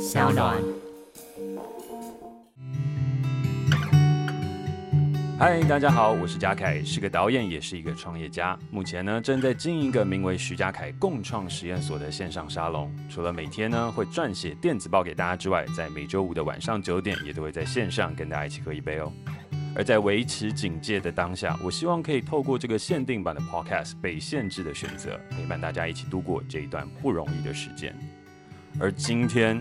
小暖。嗨，大家好，我是嘉凯，是个导演，也是一个创业家。目前呢，正在经营一个名为徐嘉凯共创实验所的线上沙龙。除了每天呢会撰写电子报给大家之外，在每周五的晚上九点，也都会在线上跟大家一起喝一杯哦。而在维持警戒的当下，我希望可以透过这个限定版的 Podcast《被限制的选择》，陪伴大家一起度过这一段不容易的时间。而今天，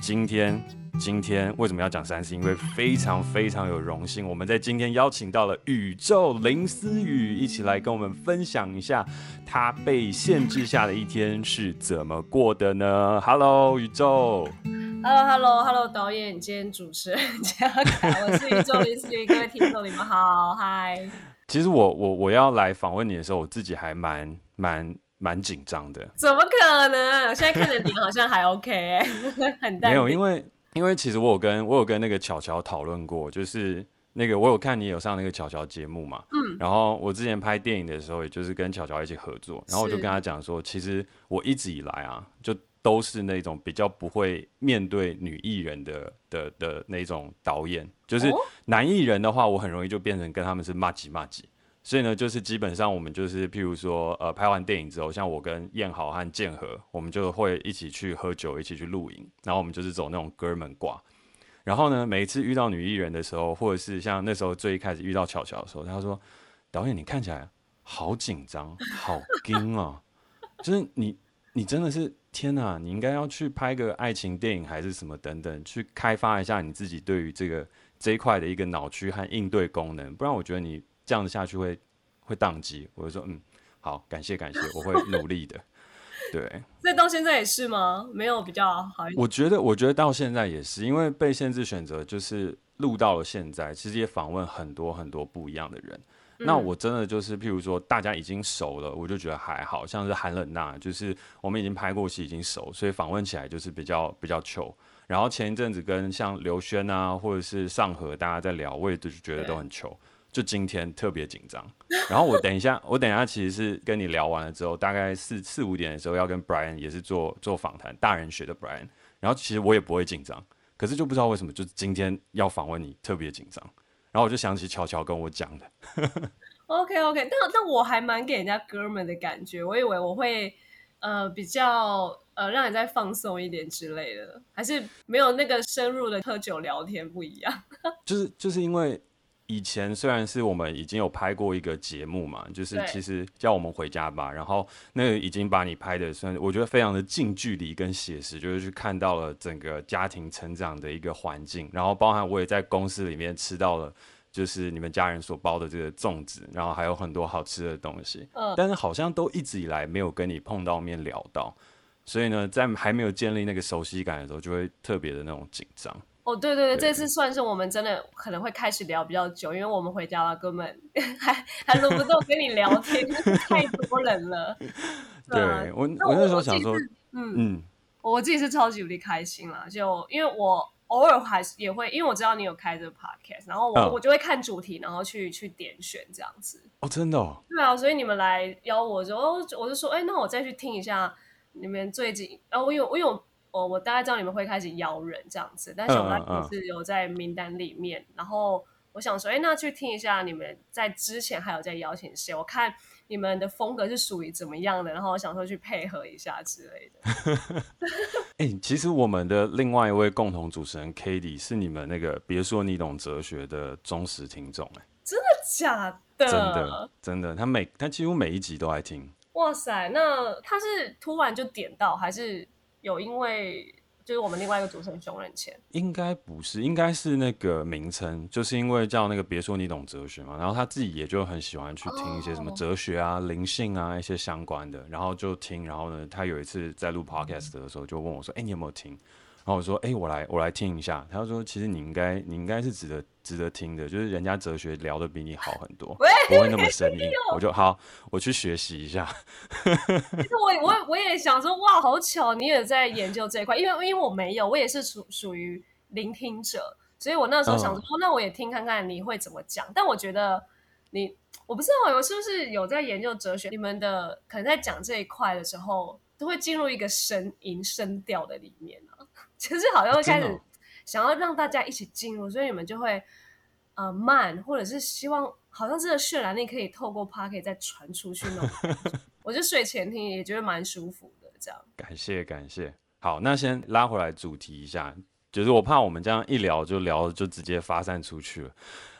今天。今天为什么要讲三 C？因为非常非常有荣幸，我们在今天邀请到了宇宙林思雨，一起来跟我们分享一下他被限制下的一天是怎么过的呢？Hello，宇宙。Hello，Hello，Hello，导演兼主持人嘉凯，我是宇宙林思雨，各位听众你们好，嗨。其实我我我要来访问你的时候，我自己还蛮蛮蛮紧张的。怎么可能？我现在看着你好像还 OK，欸、很淡定。没有，因为。因为其实我有跟我有跟那个巧巧讨论过，就是那个我有看你有上那个巧巧节目嘛，嗯，然后我之前拍电影的时候，也就是跟巧巧一起合作，然后我就跟他讲说，其实我一直以来啊，就都是那种比较不会面对女艺人的的的那种导演，就是男艺人的话，我很容易就变成跟他们是麻吉麻吉。所以呢，就是基本上我们就是，譬如说，呃，拍完电影之后，像我跟燕豪和建和，我们就会一起去喝酒，一起去露营，然后我们就是走那种哥们挂。然后呢，每一次遇到女艺人的时候，或者是像那时候最一开始遇到巧巧的时候，他说：“导演，你看起来好紧张，好惊啊！就是你，你真的是天哪！你应该要去拍个爱情电影还是什么等等，去开发一下你自己对于这个这一块的一个脑区和应对功能，不然我觉得你。”这样子下去会会宕机，我就说嗯，好，感谢感谢，我会努力的。对，所以到现在也是吗？没有比较好一点。我觉得，我觉得到现在也是，因为被限制选择，就是录到了现在，其实也访问很多很多不一样的人。嗯、那我真的就是，譬如说大家已经熟了，我就觉得还好，像是韩冷娜，就是我们已经拍过戏，已经熟，所以访问起来就是比较比较糗。然后前一阵子跟像刘轩啊，或者是尚和大家在聊，我也就是觉得都很糗。就今天特别紧张，然后我等一下，我等一下其实是跟你聊完了之后，大概四四五点的时候要跟 Brian 也是做做访谈，大人学的 Brian，然后其实我也不会紧张，可是就不知道为什么，就是今天要访问你特别紧张，然后我就想起巧巧跟我讲的。OK OK，但但我还蛮给人家哥们的感觉，我以为我会呃比较呃让你再放松一点之类的，还是没有那个深入的喝酒聊天不一样。就是就是因为。以前虽然是我们已经有拍过一个节目嘛，就是其实叫我们回家吧，然后那个已经把你拍的算我觉得非常的近距离跟写实，就是去看到了整个家庭成长的一个环境，然后包含我也在公司里面吃到了，就是你们家人所包的这个粽子，然后还有很多好吃的东西，嗯，但是好像都一直以来没有跟你碰到面聊到，所以呢，在还没有建立那个熟悉感的时候，就会特别的那种紧张。哦，对对对，这次算是我们真的可能会开始聊比较久，因为我们回家了，根本 还还轮不到跟你聊天，太多人了。对，我我那时候想说，嗯嗯，我自己是超级无敌开心啦，就因为我偶尔还是也会，因为我知道你有开这个 podcast，然后我、哦、我就会看主题，然后去去点选这样子。哦，真的、哦？对啊，所以你们来邀我之后，我就说，哎，那我再去听一下你们最近，然后我有我有。哦，我大概知道你们会开始邀人这样子，但是我那是有在名单里面。嗯嗯、然后我想说，哎，那去听一下你们在之前还有在邀请谁？我看你们的风格是属于怎么样的？然后我想说去配合一下之类的。哎、欸，其实我们的另外一位共同主持人 Katie 是你们那个别说你懂哲学的忠实听众，哎，真的假的？真的真的，他每他几乎每一集都爱听。哇塞，那他是突然就点到还是？有，因为就是我们另外一个主持人熊仁谦，应该不是，应该是那个名称，就是因为叫那个别说你懂哲学嘛，然后他自己也就很喜欢去听一些什么哲学啊、灵性啊一些相关的，然后就听，然后呢，他有一次在录 podcast 的时候就问我说：“哎、欸，你有没有听？”然后我说：“哎、欸，我来，我来听一下。”他就说：“其实你应该，你应该是值得值得听的，就是人家哲学聊的比你好很多，不会那么生 硬。”我就好，我去学习一下。其实我我我也想说，哇，好巧，你也在研究这一块，因为因为我没有，我也是属属于聆听者，所以我那时候想说，嗯、那我也听看看你会怎么讲。但我觉得你，我不知道我是不是有在研究哲学，你们的可能在讲这一块的时候，都会进入一个声音声调的里面。就是好像会开始想要让大家一起进入，所以你们就会呃慢，或者是希望好像这个渲染力可以透过 Podcast 再传出去那种。我就睡前听也觉得蛮舒服的，这样。感谢感谢。好，那先拉回来主题一下，就是我怕我们这样一聊就聊就直接发散出去了。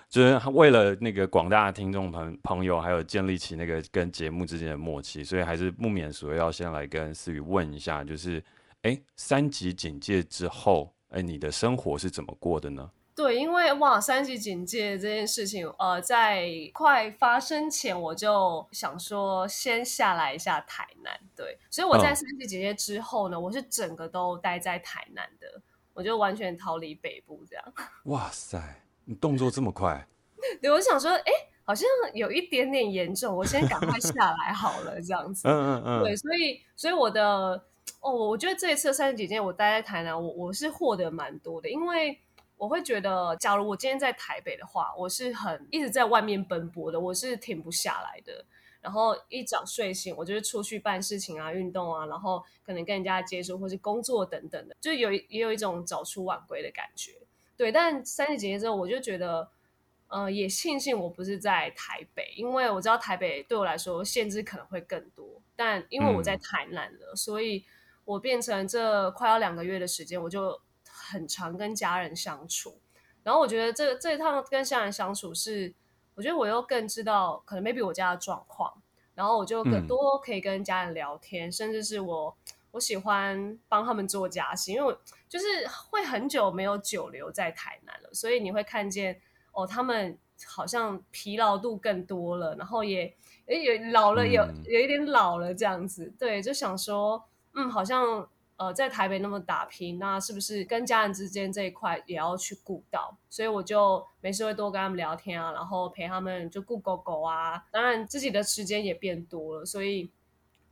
就是为了那个广大的听众朋朋友，还有建立起那个跟节目之间的默契，所以还是不免俗要先来跟思雨问一下，就是，哎，三级警戒之后，哎，你的生活是怎么过的呢？对，因为哇，三级警戒这件事情，呃，在快发生前，我就想说先下来一下台南，对，所以我在三级警戒之后呢，嗯、我是整个都待在台南的，我就完全逃离北部这样。哇塞！你动作这么快？对，我想说，哎，好像有一点点严重，我先赶快下来好了，这样子。嗯嗯嗯。对，所以，所以我的，哦，我觉得这一次三十几天我待在台南，我我是获得蛮多的，因为我会觉得，假如我今天在台北的话，我是很一直在外面奔波的，我是停不下来的。然后一早睡醒，我就是出去办事情啊、运动啊，然后可能跟人家接触或是工作等等的，就有也有一种早出晚归的感觉。对，但三十几天之后，我就觉得，呃，也庆幸我不是在台北，因为我知道台北对我来说限制可能会更多。但因为我在台南了，嗯、所以我变成这快要两个月的时间，我就很常跟家人相处。然后我觉得这这一趟跟家人相处是，我觉得我又更知道可能 maybe 我家的状况，然后我就更多可以跟家人聊天，嗯、甚至是我。我喜欢帮他们做家事，因为我就是会很久没有久留在台南了，所以你会看见哦，他们好像疲劳度更多了，然后也也老了，有有一点老了这样子。对，就想说，嗯，好像呃在台北那么打拼，那是不是跟家人之间这一块也要去顾到？所以我就没事会多跟他们聊天啊，然后陪他们就顾狗狗啊，当然自己的时间也变多了，所以。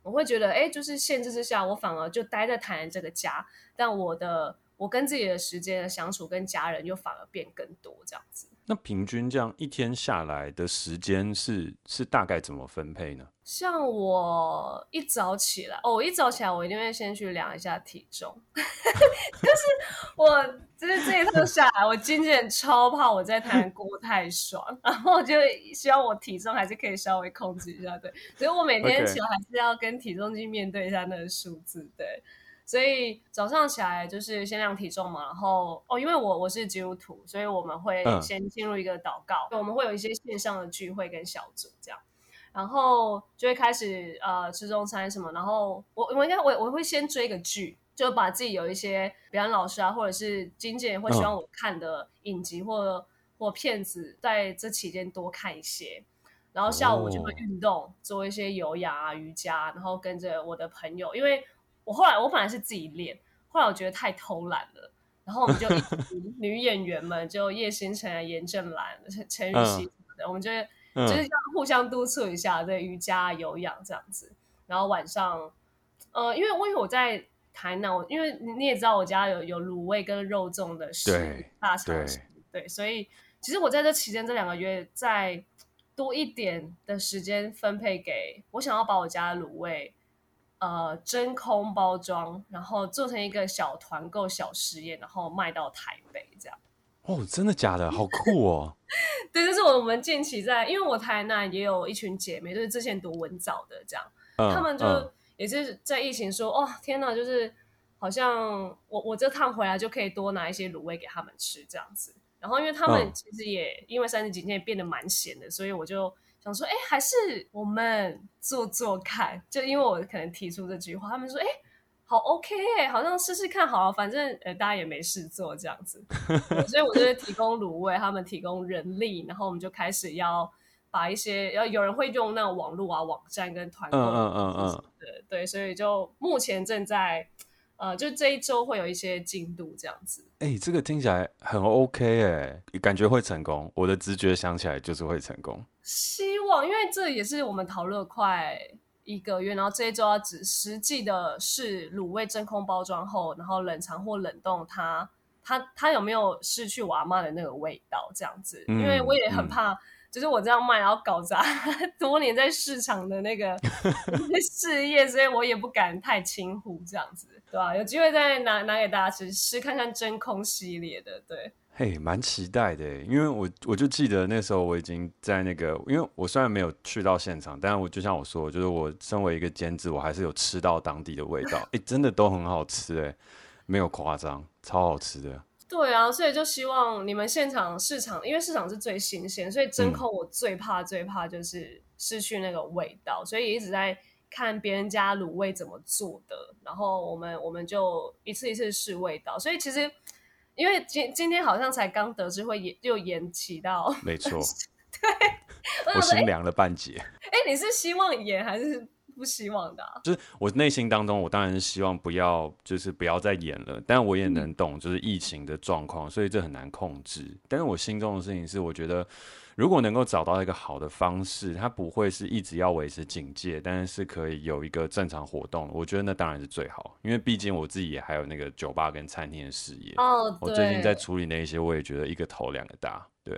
我会觉得，哎，就是限制之下，我反而就待在台南这个家，但我的我跟自己的时间的相处，跟家人又反而变更多这样子。那平均这样一天下来的时间是是大概怎么分配呢？像我一早起来，哦，我一早起来，我一定会先去量一下体重。就是我就是这一趟下来，我经纪人超怕我在台南过太爽，然后我就希望我体重还是可以稍微控制一下，对。所以我每天起来还是要跟体重机面对一下那个数字，对。所以早上起来就是先量体重嘛，然后哦，因为我我是基督徒，所以我们会先进入一个祷告，嗯、我们会有一些线上的聚会跟小组这样，然后就会开始呃吃中餐什么，然后我我应该我我会先追个剧，就把自己有一些表演老师啊，或者是经纪人会希望我看的影集或、嗯、或片子，在这期间多看一些，然后下午就会运动，哦、做一些有氧啊、瑜伽，然后跟着我的朋友，因为。我后来我本来是自己练，后来我觉得太偷懒了，然后我们就 女演员们，就叶星辰、严正兰、陈雨希什么的，嗯、我们就就是要互相督促一下，对瑜伽、有氧这样子。然后晚上，呃，因为因为我在台南，因为你也知道我家有有卤味跟肉粽的食大餐对，对，所以其实我在这期间这两个月，再多一点的时间分配给我，想要把我家的卤味。呃，真空包装，然后做成一个小团购小实验，然后卖到台北这样。哦，真的假的？好酷哦！对，就是我们近期在，因为我台南也有一群姐妹，就是之前读文藻的这样，嗯、他们就、嗯、也是在疫情说，哦，天哪，就是好像我我这趟回来就可以多拿一些卤味给他们吃这样子。然后因为他们其实也、嗯、因为三级警戒变得蛮闲的，所以我就。想说，哎，还是我们做做看，就因为我可能提出这句话，他们说，哎，好 OK，哎，好像试试看好了，反正呃大家也没事做这样子，所以我就会提供卤味，他们提供人力，然后我们就开始要把一些，要有人会用那种网络啊、网站跟团购，嗯嗯嗯嗯，对对，所以就目前正在。呃，就这一周会有一些进度这样子。哎、欸，这个听起来很 OK 哎，感觉会成功。我的直觉想起来就是会成功。希望，因为这也是我们讨论快一个月，然后这一周要只实际的是卤味真空包装后，然后冷藏或冷冻它，它它有没有失去我阿嬷的那个味道这样子？嗯、因为我也很怕就是我这样卖，然后搞砸 多年在市场的 那个事业，所以我也不敢太轻忽这样子，对吧、啊？有机会再拿拿给大家吃吃看看真空系列的，对。嘿，蛮期待的，因为我我就记得那时候我已经在那个，因为我虽然没有去到现场，但是我就像我说，就是我身为一个监制，我还是有吃到当地的味道，哎，真的都很好吃，哎，没有夸张，超好吃的。对啊，所以就希望你们现场市场，因为市场是最新鲜，所以真空我最怕最怕就是失去那个味道，嗯、所以一直在看别人家卤味怎么做的，然后我们我们就一次一次试味道，所以其实。因为今今天好像才刚得知会延又延期到，没错，对，我心凉了半截。哎，你是希望延还是不希望的啊？就是我内心当中，我当然是希望不要，就是不要再延了。但我也能懂，就是疫情的状况，所以这很难控制。但是我心中的事情是，我觉得。如果能够找到一个好的方式，它不会是一直要维持警戒，但是是可以有一个正常活动，我觉得那当然是最好。因为毕竟我自己也还有那个酒吧跟餐厅的事业。哦，我最近在处理那些，我也觉得一个头两个大。对，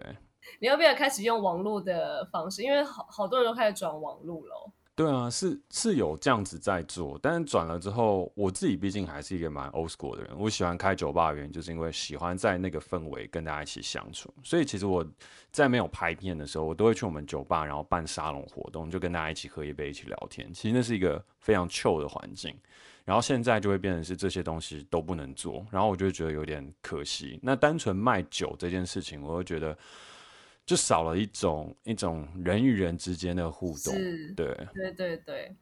你要不要开始用网络的方式？因为好好多人都开始转网络了。对啊，是是有这样子在做，但是转了之后，我自己毕竟还是一个蛮 old school 的人。我喜欢开酒吧的原因，就是因为喜欢在那个氛围跟大家一起相处。所以其实我在没有拍片的时候，我都会去我们酒吧，然后办沙龙活动，就跟大家一起喝一杯，一起聊天。其实那是一个非常 chill 的环境。然后现在就会变成是这些东西都不能做，然后我就觉得有点可惜。那单纯卖酒这件事情，我会觉得。就少了一种一种人与人之间的互动，对对对对，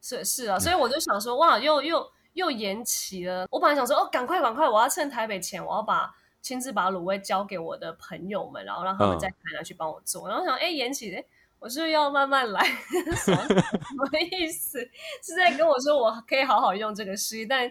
是是啊，所以我就想说，哇，又又又延期了。我本来想说，哦，赶快赶快，我要趁台北前，我要把亲自把卤味交给我的朋友们，然后让他们在台南去帮我做。嗯、然后想，哎，延期，哎，我是不是要慢慢来？什么什么意思？是在跟我说我可以好好用这个事，但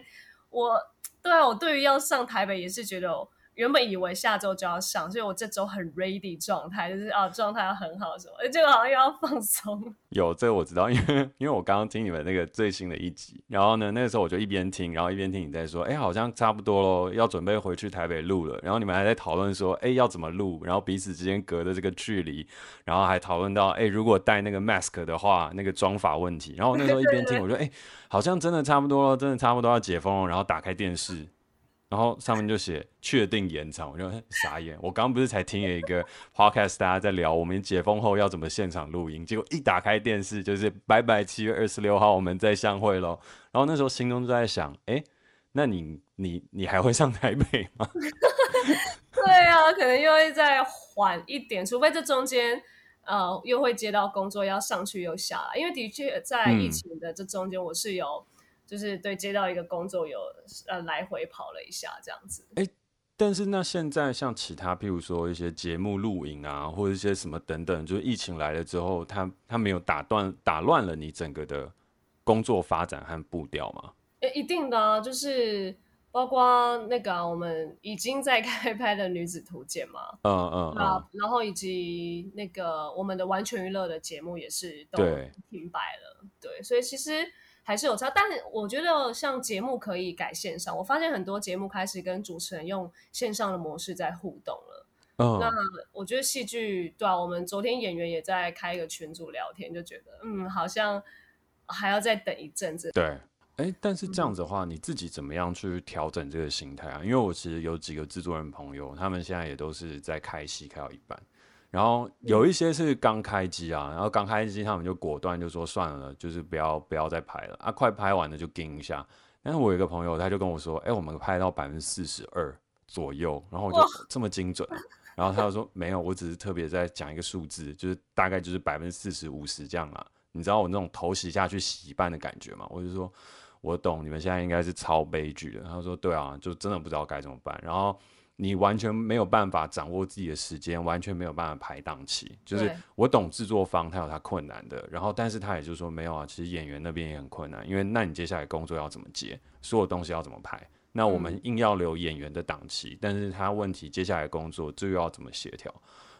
我对啊，我对于要上台北也是觉得。原本以为下周就要上，所以我这周很 ready 状态，就是啊状态要很好什么，结果好像又要放松。有这个我知道，因为因为我刚刚听你们那个最新的一集，然后呢那个时候我就一边听，然后一边听你在说，哎、好像差不多喽，要准备回去台北录了。然后你们还在讨论说，哎、要怎么录，然后彼此之间隔的这个距离，然后还讨论到，哎、如果戴那个 mask 的话，那个妆发问题。然后我那时候一边听，我说，哎、好像真的差不多了，真的差不多要解封了。然后打开电视。然后上面就写确定延长，我就傻眼。我刚刚不是才听了一个 podcast，大家在聊我们解封后要怎么现场录音，结果一打开电视就是拜拜，七月二十六号我们再相会喽。然后那时候心中就在想，哎，那你你你还会上台北吗？对啊，可能又会再缓一点，除非这中间呃又会接到工作要上去又下来，因为的确在疫情的这中间我是有。就是对，接到一个工作有呃来回跑了一下这样子。哎，但是那现在像其他，譬如说一些节目录影啊，或者一些什么等等，就是疫情来了之后，它它没有打断打乱了你整个的工作发展和步调吗？哎，一定的啊，就是包括那个、啊、我们已经在开拍的女子图鉴嘛，嗯嗯，然后然后以及那个我们的完全娱乐的节目也是都停摆了，对，对，所以其实。还是有差，但我觉得像节目可以改线上。我发现很多节目开始跟主持人用线上的模式在互动了。嗯，那我觉得戏剧对啊，我们昨天演员也在开一个群组聊天，就觉得嗯，好像还要再等一阵子。对，哎，但是这样子的话，嗯，你自己怎么样去调整这个心态啊？因为我其实有几个制作人朋友，他们现在也都是在开戏开到一半。然后有一些是刚开机啊，然后刚开机他们就果断就说算了，就是不要不要再拍了啊，快拍完了就盯一下。但是我有一个朋友他就跟我说，哎，我们拍到百分之四十二左右，然后我就这么精准，然后他就说没有，我只是特别在讲一个数字，就是大概就是百分之四十五十这样啦。你知道我那种头洗下去洗一半的感觉吗？我就说我懂，你们现在应该是超悲剧的。他说对啊，就真的不知道该怎么办。然后。你完全没有办法掌握自己的时间，完全没有办法排档期。就是我懂制作方他有他困难的，然后但是他也就是说没有啊，其实演员那边也很困难，因为那你接下来工作要怎么接，所有东西要怎么排？那我们硬要留演员的档期，嗯、但是他问题接下来工作这又要怎么协调？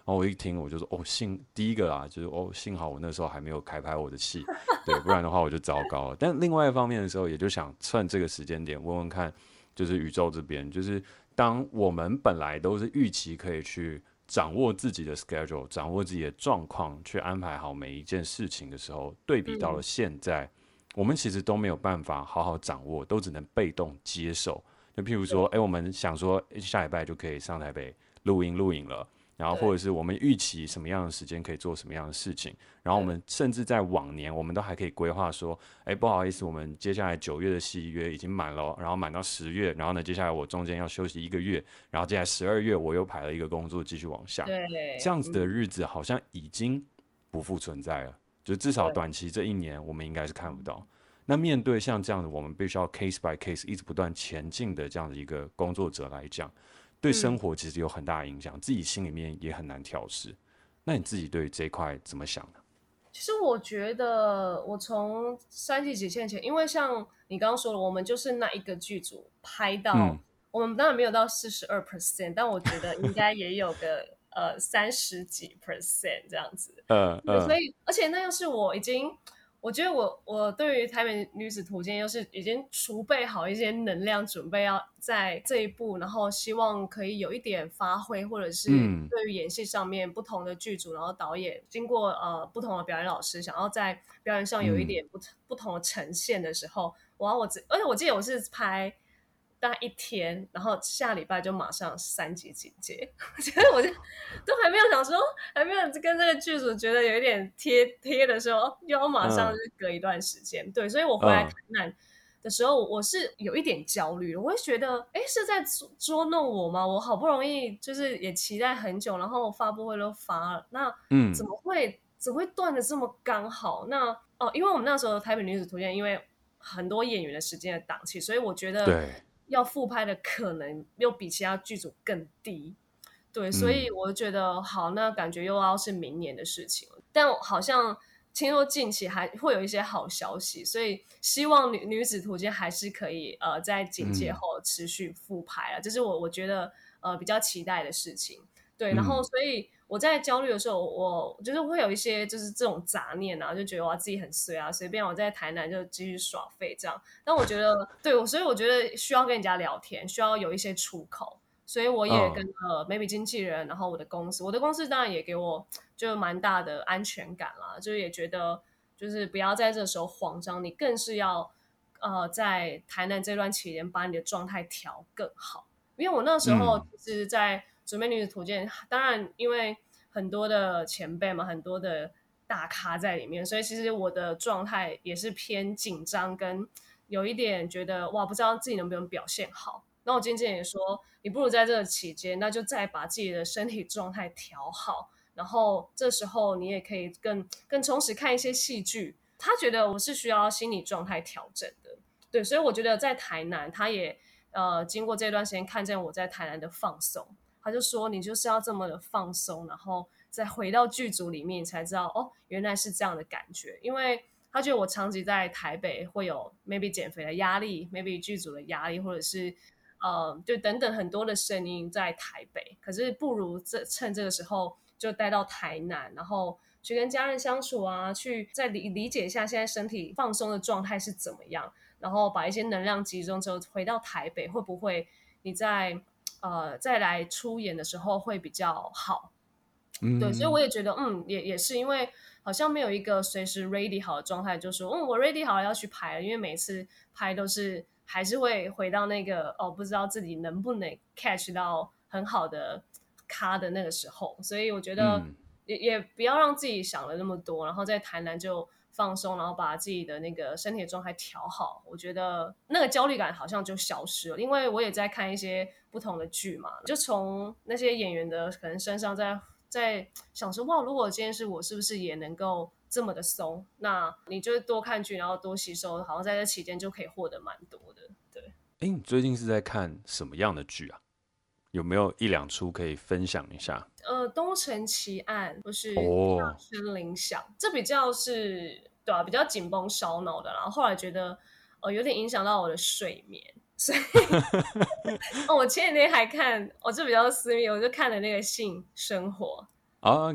然后我一听我就说哦，幸第一个啊，就是哦，幸好我那时候还没有开拍我的戏，对，不然的话我就糟糕了。但另外一方面的时候，也就想趁这个时间点问问看，就是宇宙这边就是。当我们本来都是预期可以去掌握自己的 schedule，掌握自己的状况，去安排好每一件事情的时候，对比到了现在，嗯、我们其实都没有办法好好掌握，都只能被动接受。就譬如说，哎、欸，我们想说下礼拜就可以上台北录音录影了。然后，或者是我们预期什么样的时间可以做什么样的事情，然后我们甚至在往年，我们都还可以规划说，哎，不好意思，我们接下来九月的戏约已经满了，然后满到十月，然后呢，接下来我中间要休息一个月，然后接下来十二月我又排了一个工作继续往下，对，这样子的日子好像已经不复存在了，就至少短期这一年我们应该是看不到。那面对像这样的我们必须要 case by case 一直不断前进的这样的一个工作者来讲。对生活其实有很大的影响，嗯、自己心里面也很难调试。那你自己对于这一块怎么想呢？其实我觉得，我从三级警戒前，因为像你刚刚说的，我们就是那一个剧组拍到，嗯、我们当然没有到四十二 percent，但我觉得应该也有个呃三十几 percent 这样子。嗯嗯。所以，而且那又是我已经。我觉得我我对于台北女子图鉴又是已经储备好一些能量，准备要在这一步，然后希望可以有一点发挥，或者是对于演戏上面不同的剧组，然后导演经过呃不同的表演老师，想要在表演上有一点不不同的呈现的时候，我我而且我记得我是拍。大概一天，然后下礼拜就马上三级警戒，我觉得我就都还没有想说，还没有跟这个剧组觉得有一点贴贴的时候，又要马上就是隔一段时间。嗯、对，所以我回来台南的时候，我是有一点焦虑，我会觉得，哎，是在捉弄我吗？我好不容易就是也期待很久，然后发布会都发了，那嗯，怎么会、嗯、怎么会断的这么刚好？那哦，因为我们那时候台北女子图鉴，因为很多演员的时间的档期，所以我觉得对。要复拍的可能又比其他剧组更低，对，所以我觉得、嗯、好，那感觉又要是明年的事情了。但好像听说近期还会有一些好消息，所以希望女女子图鉴还是可以呃在警戒后持续复拍啊，这、嗯、是我我觉得呃比较期待的事情。对，然后所以。嗯我在焦虑的时候，我就是会有一些就是这种杂念啊，就觉得我自己很衰啊，随便我在台南就继续耍废这样。但我觉得，对我，所以我觉得需要跟人家聊天，需要有一些出口，所以我也跟呃 maybe 经纪人，然后我的公司，我的公司当然也给我就蛮大的安全感啦，就是也觉得就是不要在这时候慌张，你更是要呃在台南这段期间把你的状态调更好，因为我那时候就是在。准备女子图鉴，当然因为很多的前辈嘛，很多的大咖在里面，所以其实我的状态也是偏紧张，跟有一点觉得哇，不知道自己能不能表现好。那我经纪人也说，你不如在这个期间，那就再把自己的身体状态调好，然后这时候你也可以更更充实看一些戏剧。他觉得我是需要心理状态调整的，对，所以我觉得在台南，他也呃经过这段时间看见我在台南的放松。他就说：“你就是要这么的放松，然后再回到剧组里面，才知道哦，原来是这样的感觉。因为他觉得我长期在台北会有 maybe 减肥的压力，maybe 剧组的压力，或者是呃，就等等很多的声音在台北。可是不如这趁这个时候就带到台南，然后去跟家人相处啊，去再理理解一下现在身体放松的状态是怎么样，然后把一些能量集中之后回到台北，会不会你在？”呃，再来出演的时候会比较好，嗯，对，所以我也觉得，嗯，也也是因为好像没有一个随时 ready 好的状态，就说，嗯，我 ready 好了要去拍了，因为每次拍都是还是会回到那个哦，不知道自己能不能 catch 到很好的咖的那个时候，所以我觉得也、嗯、也不要让自己想了那么多，然后在台南就。放松，然后把自己的那个身体的状态调好，我觉得那个焦虑感好像就消失了。因为我也在看一些不同的剧嘛，就从那些演员的可能身上在在想说，哇，如果今天是我，是不是也能够这么的松？那你就多看剧，然后多吸收，好像在这期间就可以获得蛮多的。对，哎，你最近是在看什么样的剧啊？有没有一两出可以分享一下？呃，《东城奇案》不是《大声铃响》，这比较是对啊，比较紧绷烧脑的。然后后来觉得，呃，有点影响到我的睡眠，所以 哦，我前几天还看，我、哦、这比较私密，我就看了那个《性生活》。啊，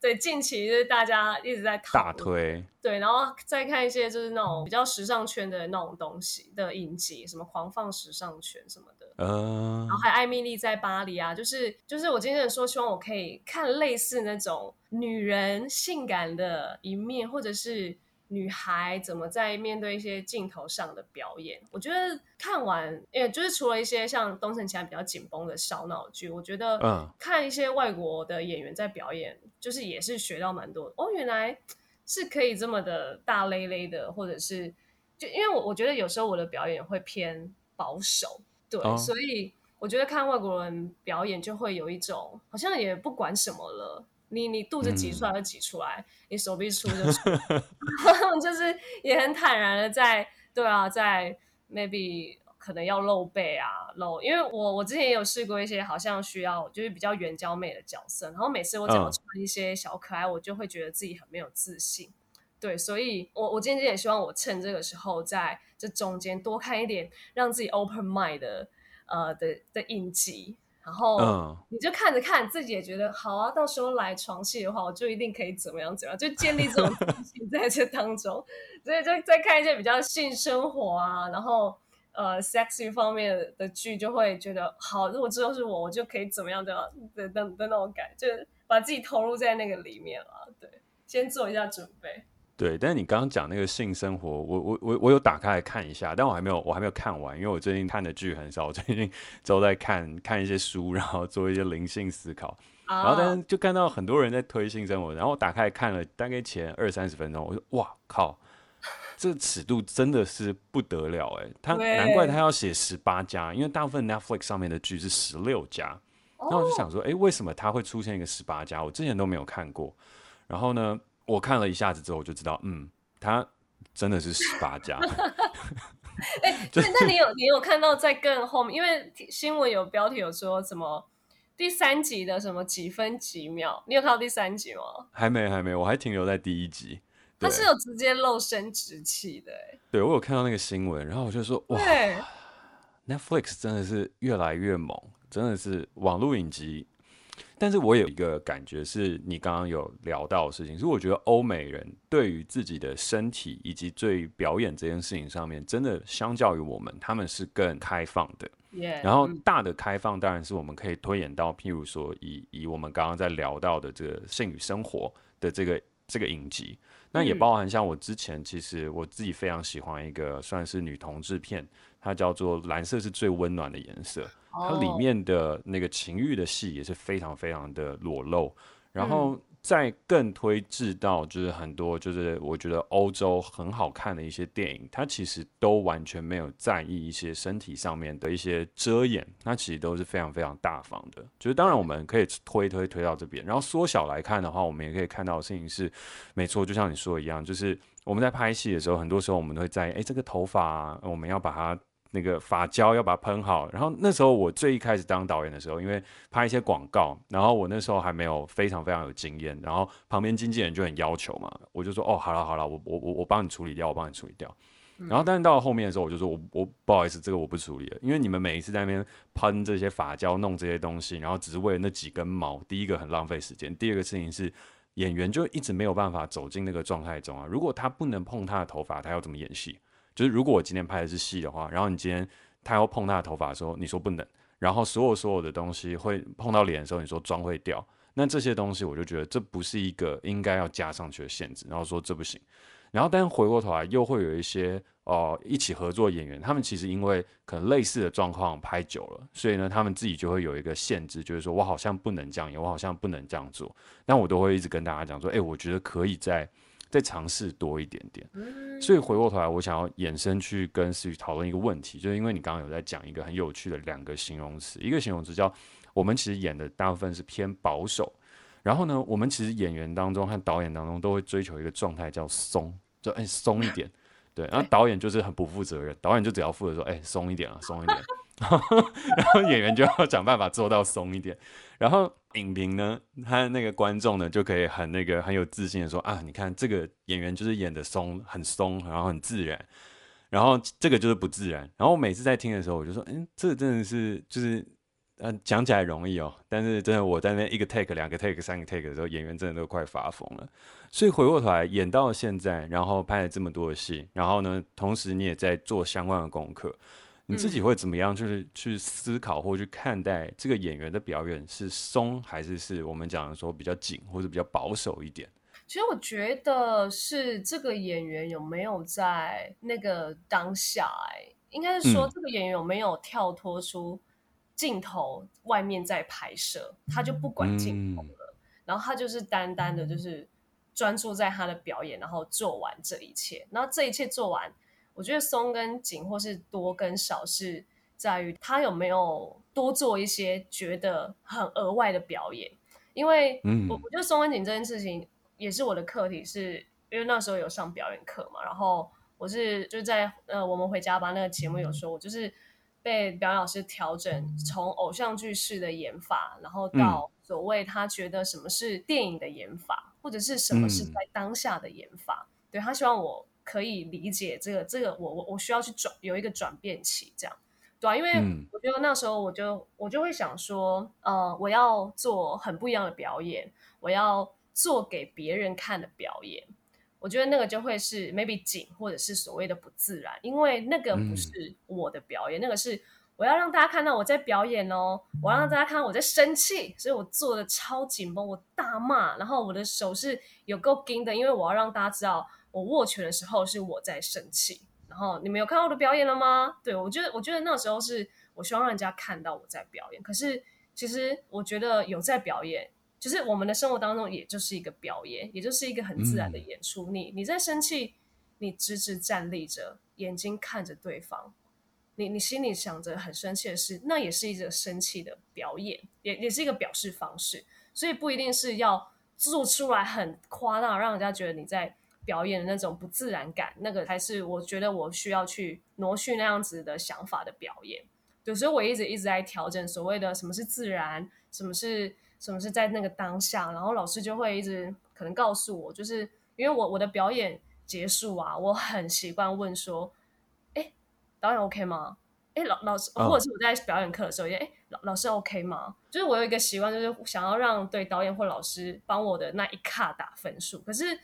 对近期就是大家一直在大推，对，然后再看一些就是那种比较时尚圈的那种东西的影集，什么狂放时尚圈什么的，嗯，然后还有艾米丽在巴黎啊，就是就是我今天说，希望我可以看类似那种女人性感的一面，或者是女孩怎么在面对一些镜头上的表演。我觉得看完，也就是除了一些像东城奇案比较紧绷的烧脑剧，我觉得看一些外国的演员在表演，就是也是学到蛮多。哦，原来是可以这么的大咧咧的，或者是就因为我我觉得有时候我的表演会偏保守。对，哦、所以我觉得看外国人表演就会有一种好像也不管什么了，你你肚子挤出来就挤出来，嗯、你手臂粗就粗 就是也很坦然的在对啊，在 maybe 可能要露背啊露，因为我我之前也有试过一些好像需要就是比较圆娇美的角色，然后每次我只要穿一些小可爱，哦、我就会觉得自己很没有自信。对，所以我我今天也希望我趁这个时候在这中间多看一点，让自己 open mind 的呃的的影集，然后你就看着看，自己也觉得好啊，到时候来床戏的话，我就一定可以怎么样怎么样，就建立这种自信在这当中。所以就再看一些比较性生活啊，然后呃 sexy 方面的剧，就会觉得好，如果之后是我，我就可以怎么样怎么样的的的那种感觉，就是把自己投入在那个里面了。对，先做一下准备。对，但是你刚刚讲那个性生活，我我我我有打开来看一下，但我还没有我还没有看完，因为我最近看的剧很少，我最近都在看看一些书，然后做一些灵性思考，然后但是就看到很多人在推性生活，然后我打开来看了大概前二三十分钟，我说哇靠，这个尺度真的是不得了哎，他难怪他要写十八加，因为大部分 Netflix 上面的剧是十六加，然后我就想说，哎，为什么他会出现一个十八加？我之前都没有看过，然后呢？我看了一下子之后，我就知道，嗯，他真的是十八家。哎、欸，就那你有你有看到在更后面？因为新闻有标题有说什么第三集的什么几分几秒？你有看到第三集吗？还没，还没，我还停留在第一集。他是有直接露生殖器的。对，我有看到那个新闻，然后我就说，哇，Netflix 真的是越来越猛，真的是网络影集。但是我有一个感觉，是你刚刚有聊到的事情，是我觉得欧美人对于自己的身体以及对于表演这件事情上面，真的相较于我们，他们是更开放的。Yeah, 然后大的开放当然是我们可以推演到，譬如说以以我们刚刚在聊到的这个性与生活的这个这个影集，那也包含像我之前其实我自己非常喜欢一个算是女同志片，它叫做《蓝色是最温暖的颜色》。它里面的那个情欲的戏也是非常非常的裸露，然后再更推至到就是很多就是我觉得欧洲很好看的一些电影，它其实都完全没有在意一些身体上面的一些遮掩，它其实都是非常非常大方的。就是当然我们可以推推推到这边，然后缩小来看的话，我们也可以看到的事情是，没错，就像你说一样，就是我们在拍戏的时候，很多时候我们都会在意，哎，这个头发啊，我们要把它。那个发胶要把它喷好，然后那时候我最一开始当导演的时候，因为拍一些广告，然后我那时候还没有非常非常有经验，然后旁边经纪人就很要求嘛，我就说哦，好了好了，我我我我帮你处理掉，我帮你处理掉。然后但是到了后面的时候，我就说我我不好意思，这个我不处理了，因为你们每一次在那边喷这些发胶弄这些东西，然后只是为了那几根毛，第一个很浪费时间，第二个事情是演员就一直没有办法走进那个状态中啊，如果他不能碰他的头发，他要怎么演戏？就是如果我今天拍的是戏的话，然后你今天他要碰他的头发的时候，你说不能，然后所有所有的东西会碰到脸的时候，你说妆会掉，那这些东西我就觉得这不是一个应该要加上去的限制，然后说这不行，然后但回过头来又会有一些哦、呃、一起合作演员，他们其实因为可能类似的状况拍久了，所以呢他们自己就会有一个限制，就是说我好像不能这样演，我好像不能这样做，那我都会一直跟大家讲说，哎，我觉得可以在。再尝试多一点点，所以回过头来，我想要延伸去跟思雨讨论一个问题，就是因为你刚刚有在讲一个很有趣的两个形容词，一个形容词叫我们其实演的大部分是偏保守，然后呢，我们其实演员当中和导演当中都会追求一个状态叫松，就哎松一点，对，然后导演就是很不负责任，导演就只要负责说哎松一点啊，松一点。然后演员就要想办法做到松一点，然后影评呢，他那个观众呢就可以很那个很有自信的说啊，你看这个演员就是演的松，很松，然后很自然，然后这个就是不自然。然后我每次在听的时候，我就说，嗯，这个真的是就是，嗯，讲起来容易哦，但是真的我在那一个 take、两个 take、三个 take 的时候，演员真的都快发疯了。所以回过头来演到现在，然后拍了这么多的戏，然后呢，同时你也在做相关的功课。你自己会怎么样？就是去思考或去看待这个演员的表演是松还是是我们讲的说比较紧或者比较保守一点？其实我觉得是这个演员有没有在那个当下、应该是说这个演员有没有跳脱出镜头外面在拍摄，他就不管镜头了，嗯、然后他就是单单的就是专注在他的表演，然后做完这一切，然后这一切做完。我觉得松跟紧，或是多跟少，是在于他有没有多做一些觉得很额外的表演。因为我我觉得松跟紧这件事情也是我的课题是，是因为那时候有上表演课嘛，然后我是就在呃我们回家吧那个节目有说，我就是被表演老师调整从偶像剧式的演法，然后到所谓他觉得什么是电影的演法，或者是什么是在当下的演法，对，他希望我。可以理解这个，这个我我我需要去转有一个转变期，这样对啊，因为我觉得那时候我就我就会想说，呃，我要做很不一样的表演，我要做给别人看的表演。我觉得那个就会是 maybe 紧，或者是所谓的不自然，因为那个不是我的表演，嗯、那个是我要让大家看到我在表演哦，我要让大家看到我在生气，所以我做的超紧绷，我大骂，然后我的手是有够紧的，因为我要让大家知道。我握拳的时候是我在生气，然后你们有看到我的表演了吗？对，我觉得，我觉得那时候是我希望让人家看到我在表演。可是其实我觉得有在表演，就是我们的生活当中也就是一个表演，也就是一个很自然的演出。嗯、你你在生气，你直直站立着，眼睛看着对方，你你心里想着很生气的事，那也是一个生气的表演，也也是一个表示方式。所以不一定是要做出来很夸大，让人家觉得你在。表演的那种不自然感，那个才是我觉得我需要去挪去那样子的想法的表演。有时候我一直一直在调整所谓的什么是自然，什么是什么是在那个当下。然后老师就会一直可能告诉我，就是因为我我的表演结束啊，我很习惯问说：“哎，导演 OK 吗？”哎，老老师，或者是我在表演课的时候，也哎，老老师 OK 吗？就是我有一个习惯，就是想要让对导演或老师帮我的那一卡打分数，可是。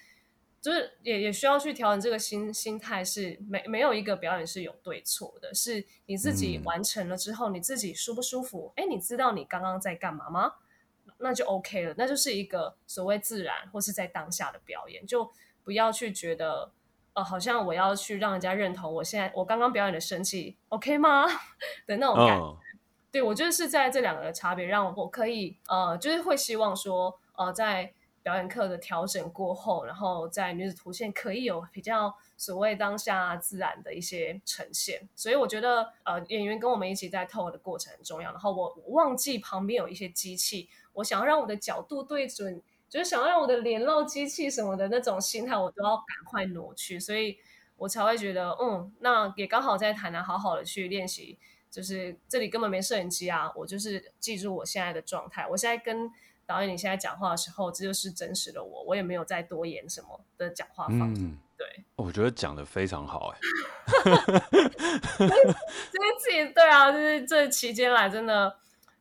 就是也也需要去调整这个心心态，是没没有一个表演是有对错的，是你自己完成了之后，你自己舒不舒服？哎，你知道你刚刚在干嘛吗？那就 OK 了，那就是一个所谓自然或是在当下的表演，就不要去觉得，呃，好像我要去让人家认同我现在我刚刚表演的生气，OK 吗？的那种感觉。Oh. 对，我觉得是在这两个的差别，让我可以呃，就是会希望说，呃，在。表演课的调整过后，然后在女子图鉴可以有比较所谓当下自然的一些呈现，所以我觉得呃演员跟我们一起在透的过程很重要。然后我忘记旁边有一些机器，我想要让我的角度对准，就是想要让我的脸露机器什么的那种心态，我都要赶快挪去，所以我才会觉得嗯，那也刚好在台南好好的去练习，就是这里根本没摄影机啊，我就是记住我现在的状态，我现在跟。导演，你现在讲话的时候，这就是真实的我，我也没有再多演什么的讲话方式。嗯，对，我觉得讲的非常好，哎，所以自己对啊，就是这期间来真的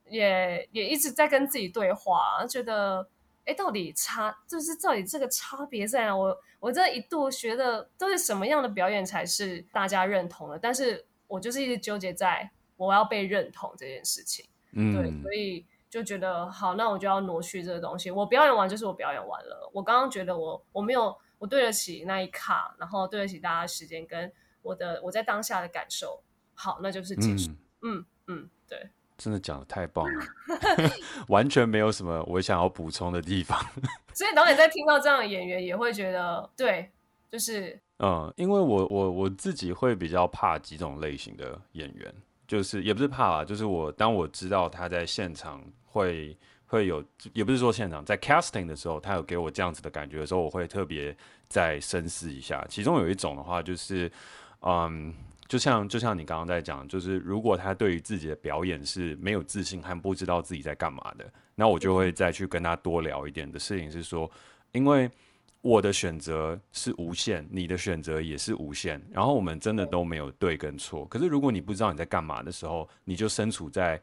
也也一直在跟自己对话，觉得哎，到底差就是到底这个差别在哪？我我这一度学的都是什么样的表演才是大家认同的？但是我就是一直纠结在我要被认同这件事情。嗯，对，所以。就觉得好，那我就要挪去这个东西。我表演完就是我表演完了。我刚刚觉得我我没有我对得起那一卡，然后对得起大家的时间跟我的我在当下的感受。好，那就是结束。嗯嗯，嗯，对，真的讲的太棒了，完全没有什么我想要补充的地方。所以导演在听到这样的演员也会觉得，对，就是嗯，因为我我我自己会比较怕几种类型的演员，就是也不是怕啦，就是我当我知道他在现场。会会有，也不是说现场在 casting 的时候，他有给我这样子的感觉的时候，我会特别再深思一下。其中有一种的话，就是，嗯，就像就像你刚刚在讲，就是如果他对于自己的表演是没有自信和不知道自己在干嘛的，那我就会再去跟他多聊一点的事情，是说，因为我的选择是无限，你的选择也是无限，然后我们真的都没有对跟错。可是如果你不知道你在干嘛的时候，你就身处在。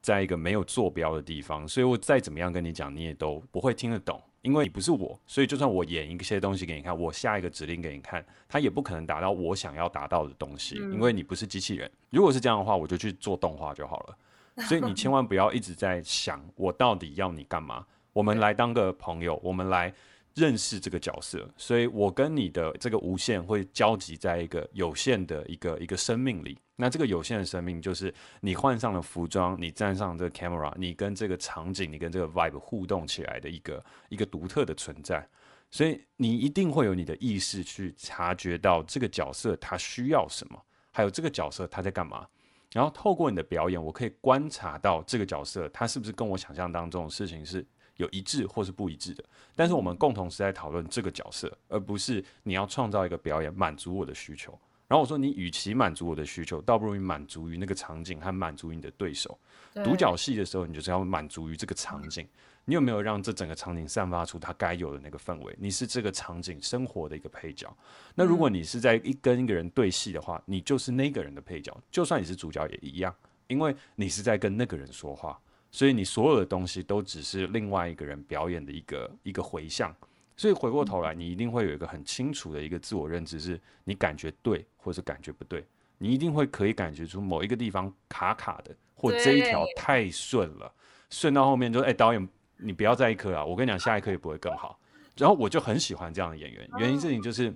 在一个没有坐标的地方，所以我再怎么样跟你讲，你也都不会听得懂。因为你不是我，所以就算我演一些东西给你看，我下一个指令给你看，它也不可能达到我想要达到的东西，因为你不是机器人。如果是这样的话，我就去做动画就好了。所以你千万不要一直在想我到底要你干嘛。我们来当个朋友，我们来认识这个角色。所以我跟你的这个无限会交集在一个有限的一个一个生命里。那这个有限的生命就是你换上了服装，你站上这个 camera，你跟这个场景，你跟这个 vibe 互动起来的一个一个独特的存在。所以你一定会有你的意识去察觉到这个角色他需要什么，还有这个角色他在干嘛。然后透过你的表演，我可以观察到这个角色他是不是跟我想象当中的事情是有一致或是不一致的。但是我们共同是在讨论这个角色，而不是你要创造一个表演满足我的需求。然后我说，你与其满足我的需求，倒不如你满足于那个场景，和满足于你的对手。独角戏的时候，你就是要满足于这个场景。你有没有让这整个场景散发出它该有的那个氛围？你是这个场景生活的一个配角。那如果你是在一跟一个人对戏的话，你就是那个人的配角。就算你是主角也一样，因为你是在跟那个人说话，所以你所有的东西都只是另外一个人表演的一个一个回向。所以回过头来，你一定会有一个很清楚的一个自我认知，是你感觉对，或是感觉不对。你一定会可以感觉出某一个地方卡卡的，或这一条太顺了，顺到后面就哎、欸，导演。你不要再一颗啊！我跟你讲，下一颗也不会更好。然后我就很喜欢这样的演员，原因事情就是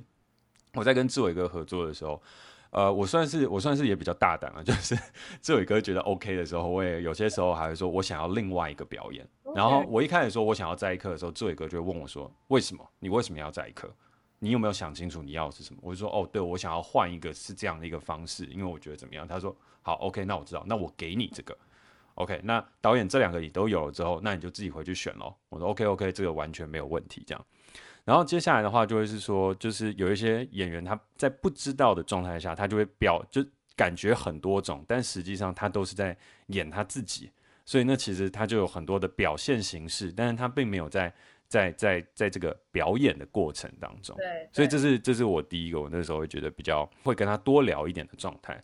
我在跟志伟哥合作的时候，呃，我算是我算是也比较大胆了，就是志伟哥觉得 OK 的时候，我也有些时候还会说我想要另外一个表演。然后我一开始说我想要在一颗的时候，志伟哥就会问我说：“为什么？你为什么要在一颗？你有没有想清楚你要的是什么？”我就说：“哦，对，我想要换一个是这样的一个方式，因为我觉得怎么样？”他说：“好，OK，那我知道，那我给你这个。” OK，那导演这两个你都有了之后，那你就自己回去选咯。我说 OK OK，这个完全没有问题。这样，然后接下来的话就会是说，就是有一些演员他在不知道的状态下，他就会表就感觉很多种，但实际上他都是在演他自己。所以那其实他就有很多的表现形式，但是他并没有在在在在这个表演的过程当中。对，所以这是这是我第一个，我那时候会觉得比较会跟他多聊一点的状态。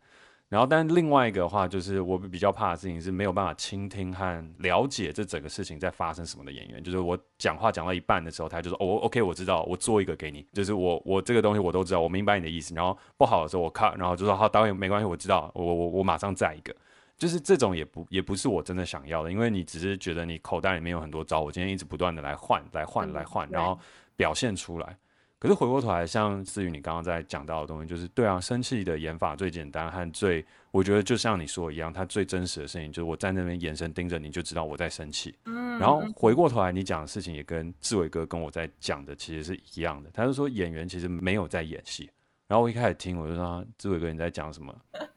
然后，但另外一个的话，就是我比较怕的事情是没有办法倾听和了解这整个事情在发生什么的演员。就是我讲话讲到一半的时候，他就说：“哦，OK，我知道，我做一个给你。”就是我我这个东西我都知道，我明白你的意思。然后不好的时候我看，然后就说：“好，导演没关系，我知道，我我我马上再一个。”就是这种也不也不是我真的想要的，因为你只是觉得你口袋里面有很多招，我今天一直不断的来换来换来换，然后表现出来。可是回过头来，像思雨你刚刚在讲到的东西，就是对啊，生气的演法最简单和最，我觉得就像你说的一样，它最真实的声音就是我在那边眼神盯着你，就知道我在生气。嗯，然后回过头来，你讲的事情也跟志伟哥跟我在讲的其实是一样的。他就说演员其实没有在演戏。然后我一开始听，我就说志伟哥你在讲什么？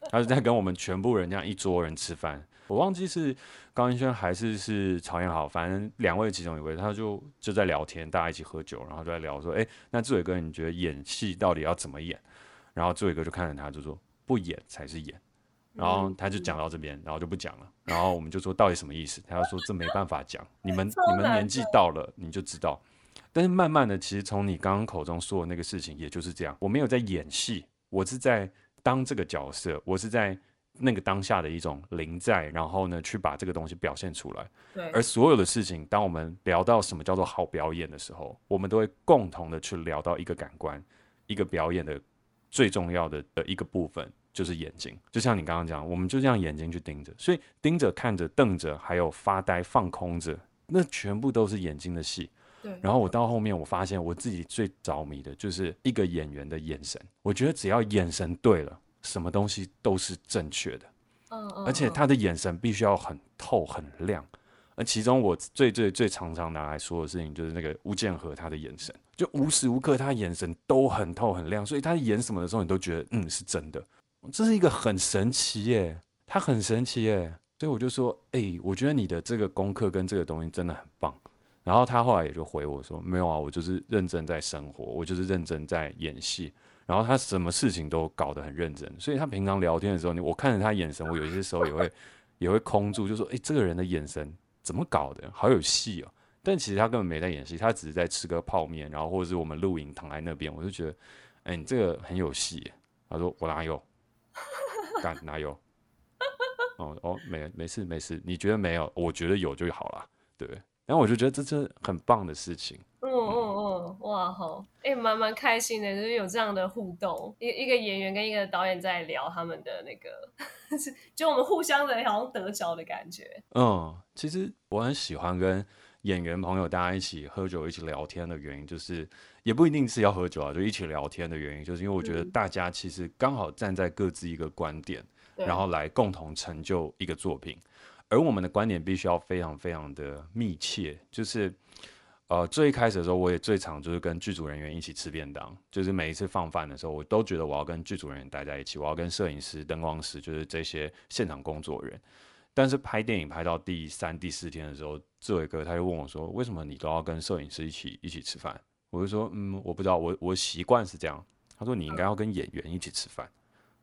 他是在跟我们全部人这样一桌人吃饭。我忘记是高英轩还是是曹彦豪，反正两位其中一位，他就就在聊天，大家一起喝酒，然后就在聊说，哎，那志伟哥，你觉得演戏到底要怎么演？然后志伟哥就看着他，就说不演才是演。然后他就讲到这边，然后就不讲了。然后我们就说到底什么意思？他就说这没办法讲，你们你们年纪到了你就知道。但是慢慢的，其实从你刚刚口中说的那个事情，也就是这样，我没有在演戏，我是在当这个角色，我是在。那个当下的一种临在，然后呢，去把这个东西表现出来。对。而所有的事情，当我们聊到什么叫做好表演的时候，我们都会共同的去聊到一个感官，一个表演的最重要的的一个部分，就是眼睛。就像你刚刚讲，我们就这样眼睛去盯着，所以盯着、看着、瞪着，还有发呆、放空着，那全部都是眼睛的戏。对。然后我到后面，我发现我自己最着迷的就是一个演员的眼神。我觉得只要眼神对了。什么东西都是正确的，而且他的眼神必须要很透很亮。而其中我最最最常常拿来说的事情，就是那个吴建和他的眼神，就无时无刻他眼神都很透很亮，所以他演什么的时候，你都觉得嗯是真的。这是一个很神奇耶，他很神奇耶，所以我就说，哎，我觉得你的这个功课跟这个东西真的很棒。然后他后来也就回我说，没有啊，我就是认真在生活，我就是认真在演戏。然后他什么事情都搞得很认真，所以他平常聊天的时候，你我看着他眼神，我有些时候也会也会空住，就说：“哎，这个人的眼神怎么搞的？好有戏哦！”但其实他根本没在演戏，他只是在吃个泡面，然后或者是我们录影躺在那边，我就觉得：“哎，你这个很有戏。”他说：“我哪有？干哪有？”哦哦，没没事没事，你觉得没有，我觉得有就好了，对。然后我就觉得这是很棒的事情。嗯嗯，哇好，哎、欸，蛮蛮开心的，就是有这样的互动，一一个演员跟一个导演在聊他们的那个，就我们互相的好像得着的感觉。嗯，其实我很喜欢跟演员朋友大家一起喝酒、一起聊天的原因，就是也不一定是要喝酒啊，就一起聊天的原因，就是因为我觉得大家其实刚好站在各自一个观点，嗯、然后来共同成就一个作品。而我们的观点必须要非常非常的密切，就是，呃，最一开始的时候，我也最常就是跟剧组人员一起吃便当，就是每一次放饭的时候，我都觉得我要跟剧组人员待在一起，我要跟摄影师、灯光师，就是这些现场工作人员。但是拍电影拍到第三、第四天的时候，志伟哥他就问我说：“为什么你都要跟摄影师一起一起吃饭？”我就说：“嗯，我不知道，我我习惯是这样。”他说：“你应该要跟演员一起吃饭。”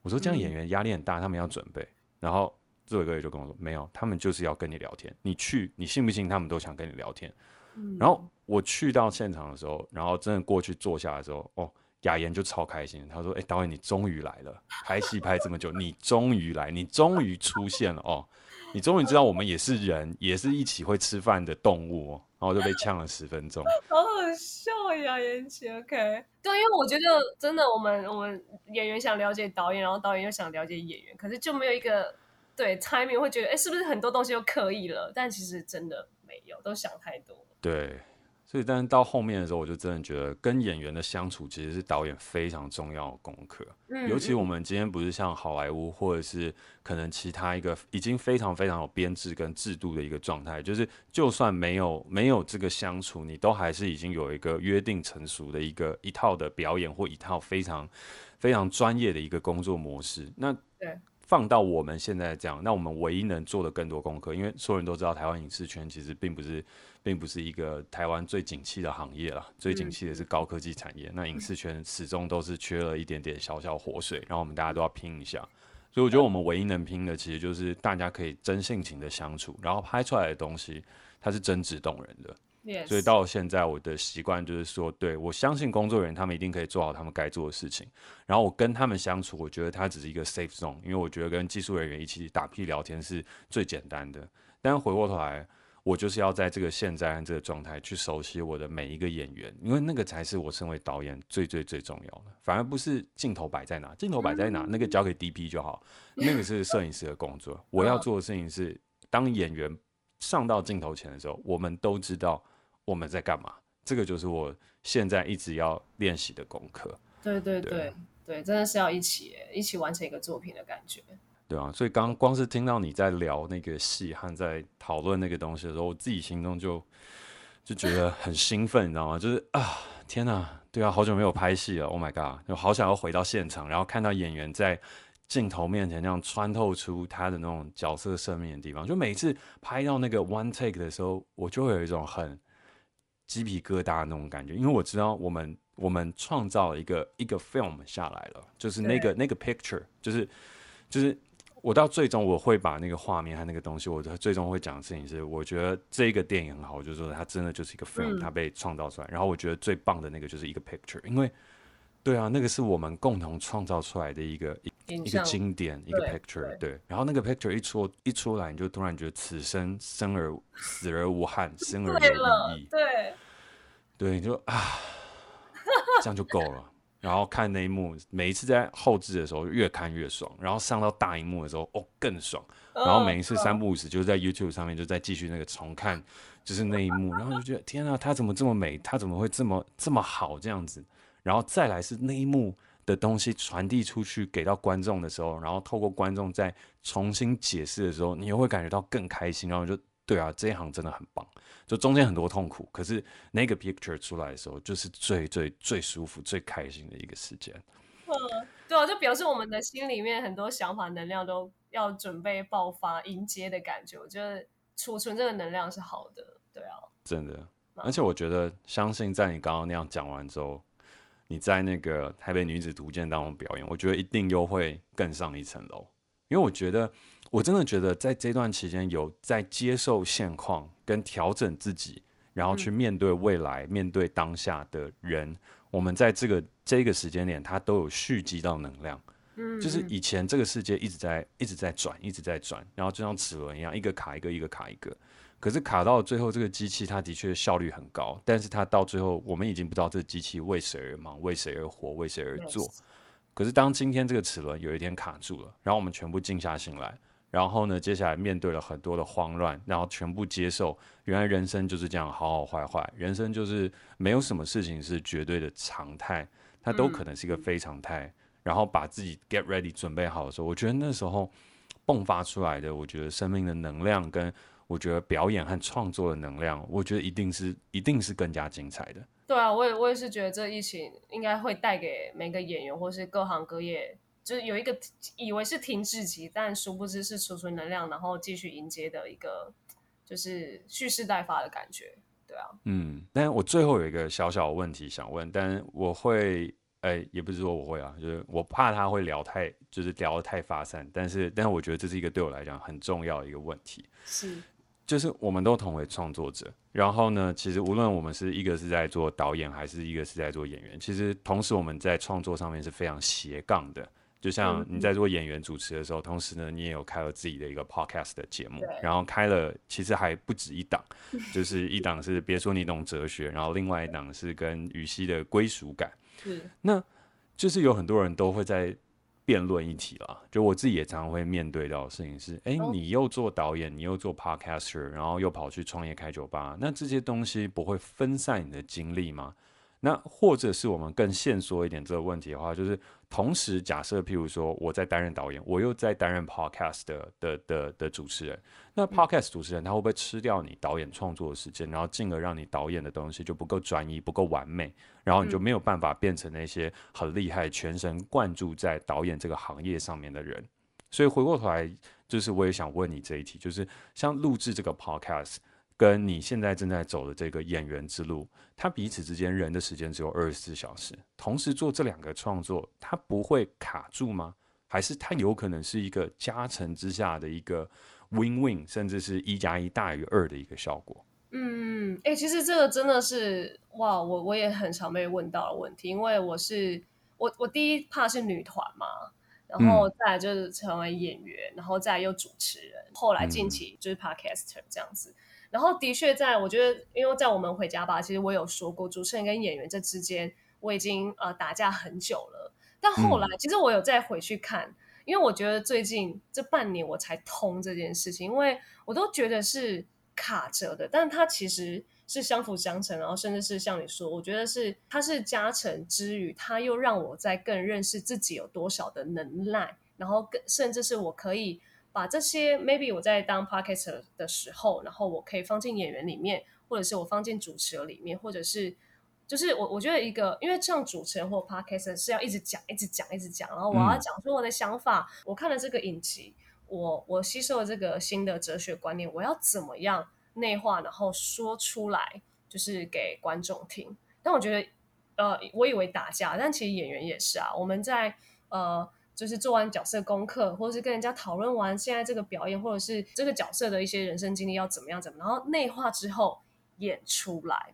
我说：“这样演员压力很大，他们要准备。”然后。志伟哥也就跟我说，没有，他们就是要跟你聊天。你去，你信不信？他们都想跟你聊天。嗯、然后我去到现场的时候，然后真的过去坐下的时候，哦，雅妍就超开心。他说：“哎、欸，导演，你终于来了！拍戏拍这么久，你终于来，你终于出现了哦！你终于知道我们也是人，也是一起会吃饭的动物哦。”然后就被呛了十分钟，好好笑呀，言琪。OK，对，因为我觉得真的，我们我们演员想了解导演，然后导演又想了解演员，可是就没有一个。对，timing 会觉得，哎，是不是很多东西都刻意了？但其实真的没有，都想太多。对，所以但是到后面的时候，我就真的觉得跟演员的相处其实是导演非常重要的功课。嗯，尤其我们今天不是像好莱坞或者是可能其他一个已经非常非常有编制跟制度的一个状态，就是就算没有没有这个相处，你都还是已经有一个约定成熟的一个一套的表演或一套非常非常专业的一个工作模式。那对。放到我们现在这样，那我们唯一能做的更多功课，因为所有人都知道台湾影视圈其实并不是，并不是一个台湾最景气的行业了，最景气的是高科技产业。嗯、那影视圈始终都是缺了一点点小小活水，然后我们大家都要拼一下。所以我觉得我们唯一能拼的，其实就是大家可以真性情的相处，然后拍出来的东西它是真挚动人的。所以到现在，我的习惯就是说，对，我相信工作人员他们一定可以做好他们该做的事情。然后我跟他们相处，我觉得它只是一个 safe zone，因为我觉得跟技术人员一起打屁聊天是最简单的。但回过头来，我就是要在这个现在和这个状态去熟悉我的每一个演员，因为那个才是我身为导演最最最重要的。反而不是镜头摆在哪，镜头摆在哪，那个交给 DP 就好，那个是摄影师的工作。我要做的事情是，当演员上到镜头前的时候，我们都知道。我们在干嘛？这个就是我现在一直要练习的功课。对对对对，对，真的是要一起一起完成一个作品的感觉。对啊，所以刚光是听到你在聊那个戏和在讨论那个东西的时候，我自己心中就就觉得很兴奋，你知道吗？就是啊，天哪，对啊，好久没有拍戏了，Oh my god，就好想要回到现场，然后看到演员在镜头面前那样穿透出他的那种角色生命的地方。就每次拍到那个 one take 的时候，我就会有一种很。鸡皮疙瘩的那种感觉，因为我知道我们我们创造了一个一个 film 下来了，就是那个那个 picture，就是就是我到最终我会把那个画面和那个东西，我最终会讲的事情是，我觉得这个电影很好，就是说它真的就是一个 film，它被创造出来。然后我觉得最棒的那个就是一个 picture，因为对啊，那个是我们共同创造出来的一个一一个经典一个 picture，对。然后那个 picture 一出一出来，你就突然觉得此生生而死而无憾，生而有意义，对。对，你就啊，这样就够了。然后看那一幕，每一次在后置的时候越看越爽，然后上到大荧幕的时候哦更爽。然后每一次三不五时就是在 YouTube 上面就在继续那个重看，就是那一幕，然后就觉得天啊，他怎么这么美？他怎么会这么这么好这样子？然后再来是那一幕的东西传递出去给到观众的时候，然后透过观众再重新解释的时候，你又会感觉到更开心，然后就。对啊，这一行真的很棒，就中间很多痛苦，可是那个 picture 出来的时候，就是最最最舒服、最开心的一个时间。嗯，对啊，就表示我们的心里面很多想法、能量都要准备爆发、迎接的感觉。我觉得储存这个能量是好的，对啊，真的。而且我觉得，相信在你刚刚那样讲完之后，你在那个《台北女子图鉴》当中表演，我觉得一定又会更上一层楼，因为我觉得。我真的觉得，在这段期间有在接受现况跟调整自己，然后去面对未来、嗯、面对当下的人，我们在这个这个时间点，他都有蓄积到能量。嗯，就是以前这个世界一直在一直在转，一直在转，然后就像齿轮一样，一个卡一个，一个卡一个。可是卡到最后，这个机器它的确效率很高，但是它到最后，我们已经不知道这个机器为谁而忙，为谁而活，为谁而做。可是当今天这个齿轮有一天卡住了，然后我们全部静下心来。然后呢，接下来面对了很多的慌乱，然后全部接受，原来人生就是这样，好好坏坏，人生就是没有什么事情是绝对的常态，它都可能是一个非常态。然后把自己 get ready 准备好的时候，我觉得那时候迸发出来的，我觉得生命的能量跟我觉得表演和创作的能量，我觉得一定是一定是更加精彩的。对啊，我也我也是觉得这疫情应该会带给每个演员或是各行各业。就是有一个以为是停滞期，但殊不知是储存能量，然后继续迎接的一个，就是蓄势待发的感觉，对啊。嗯，但我最后有一个小小的问题想问，但我会，哎、欸，也不是说我会啊，就是我怕他会聊太，就是聊得太发散，但是，但是我觉得这是一个对我来讲很重要的一个问题，是，就是我们都同为创作者，然后呢，其实无论我们是一个是在做导演，还是一个是在做演员，其实同时我们在创作上面是非常斜杠的。就像你在做演员主持的时候，同时呢，你也有开了自己的一个 podcast 的节目，然后开了其实还不止一档，就是一档是别说你懂哲学，然后另外一档是跟羽西的归属感。那就是有很多人都会在辩论一题啦，就我自己也常常会面对到的事情是，哎，你又做导演，你又做 podcaster，然后又跑去创业开酒吧，那这些东西不会分散你的精力吗？那或者是我们更限缩一点这个问题的话，就是同时假设，譬如说我在担任导演，我又在担任 podcast 的的的的主持人，那 podcast 主持人他会不会吃掉你导演创作的时间，然后进而让你导演的东西就不够专一、不够完美，然后你就没有办法变成那些很厉害、全神贯注在导演这个行业上面的人？所以回过头来，就是我也想问你这一题，就是像录制这个 podcast。跟你现在正在走的这个演员之路，他彼此之间人的时间只有二十四小时，同时做这两个创作，它不会卡住吗？还是它有可能是一个加成之下的一个 win-win，甚至是一加一大于二的一个效果？嗯，哎、欸，其实这个真的是哇，我我也很常被问到的问题，因为我是我我第一怕是女团嘛，然后再来就是成为演员，然后再来又主持人，后来近期就是 podcaster 这样子。然后的确，在我觉得，因为在我们回家吧，其实我有说过，主持人跟演员这之间，我已经呃打架很久了。但后来，其实我有再回去看，因为我觉得最近这半年我才通这件事情，因为我都觉得是卡着的，但它其实是相辅相成，然后甚至是像你说，我觉得是它是加成之余，它又让我在更认识自己有多少的能耐，然后更甚至是我可以。把这些 maybe 我在当 podcaster 的时候，然后我可以放进演员里面，或者是我放进主持人里面，或者是就是我我觉得一个，因为像主持人或 podcaster 是要一直讲、一直讲、一直讲，然后我要讲出我的想法。嗯、我看了这个影集，我我吸收了这个新的哲学观念，我要怎么样内化，然后说出来，就是给观众听。但我觉得，呃，我以为打架，但其实演员也是啊。我们在呃。就是做完角色功课，或者是跟人家讨论完现在这个表演，或者是这个角色的一些人生经历要怎么样怎么，然后内化之后演出来。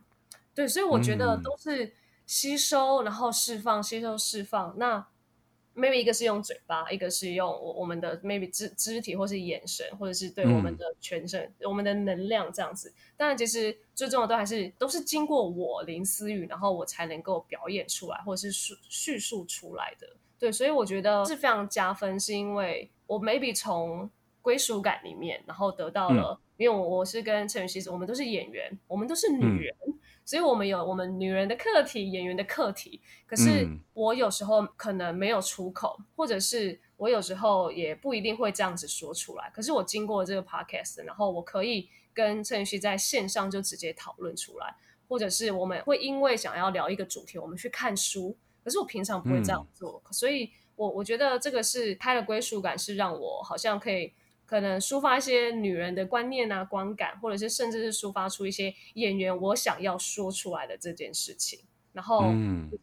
对，所以我觉得都是吸收，然后释放，吸收释放。那 maybe 一个是用嘴巴，一个是用我我们的 maybe 肢肢体，或是眼神，或者是对我们的全身、嗯、我们的能量这样子。当然，其实最重要的都还是都是经过我林思雨，然后我才能够表演出来，或者是叙叙述出来的。对，所以我觉得是非常加分，是因为我 maybe 从归属感里面，然后得到了，嗯、因为我我是跟陈予晞，我们都是演员，我们都是女人，嗯、所以我们有我们女人的课题，演员的课题。可是我有时候可能没有出口，或者是我有时候也不一定会这样子说出来。可是我经过这个 podcast，然后我可以跟陈予晞在线上就直接讨论出来，或者是我们会因为想要聊一个主题，我们去看书。可是我平常不会这样做，嗯、所以我我觉得这个是开了归属感，是让我好像可以可能抒发一些女人的观念啊、观感，或者是甚至是抒发出一些演员我想要说出来的这件事情。然后，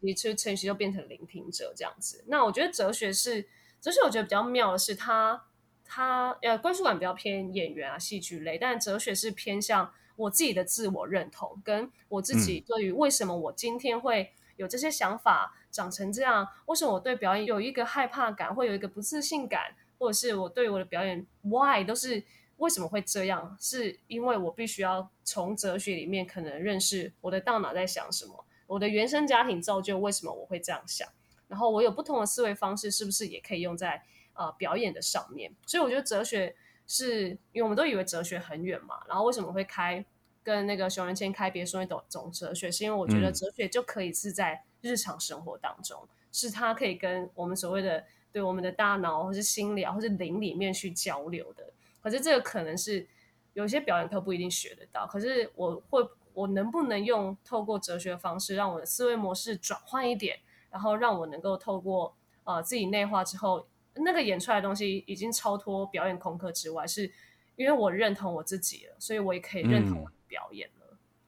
其实陈予晞就变成聆听者这样子。那我觉得哲学是哲学，我觉得比较妙的是他他呃归属感比较偏演员啊、戏剧类，但哲学是偏向我自己的自我认同，跟我自己对于为什么我今天会有这些想法。长成这样？为什么我对表演有一个害怕感，会有一个不自信感，或者是我对我的表演 why 都是为什么会这样？是因为我必须要从哲学里面可能认识我的大脑在想什么，我的原生家庭造就为什么我会这样想，然后我有不同的思维方式，是不是也可以用在呃表演的上面？所以我觉得哲学是因为我们都以为哲学很远嘛，然后为什么会开？跟那个熊仁谦开别说那种哲学，是因为我觉得哲学就可以是在日常生活当中，嗯、是它可以跟我们所谓的对我们的大脑或是心理啊或是灵里面去交流的。可是这个可能是有些表演课不一定学得到。可是我会，我能不能用透过哲学的方式，让我的思维模式转换一点，然后让我能够透过呃自己内化之后，那个演出来的东西已经超脱表演功课之外，是因为我认同我自己了，所以我也可以认同、嗯。表演了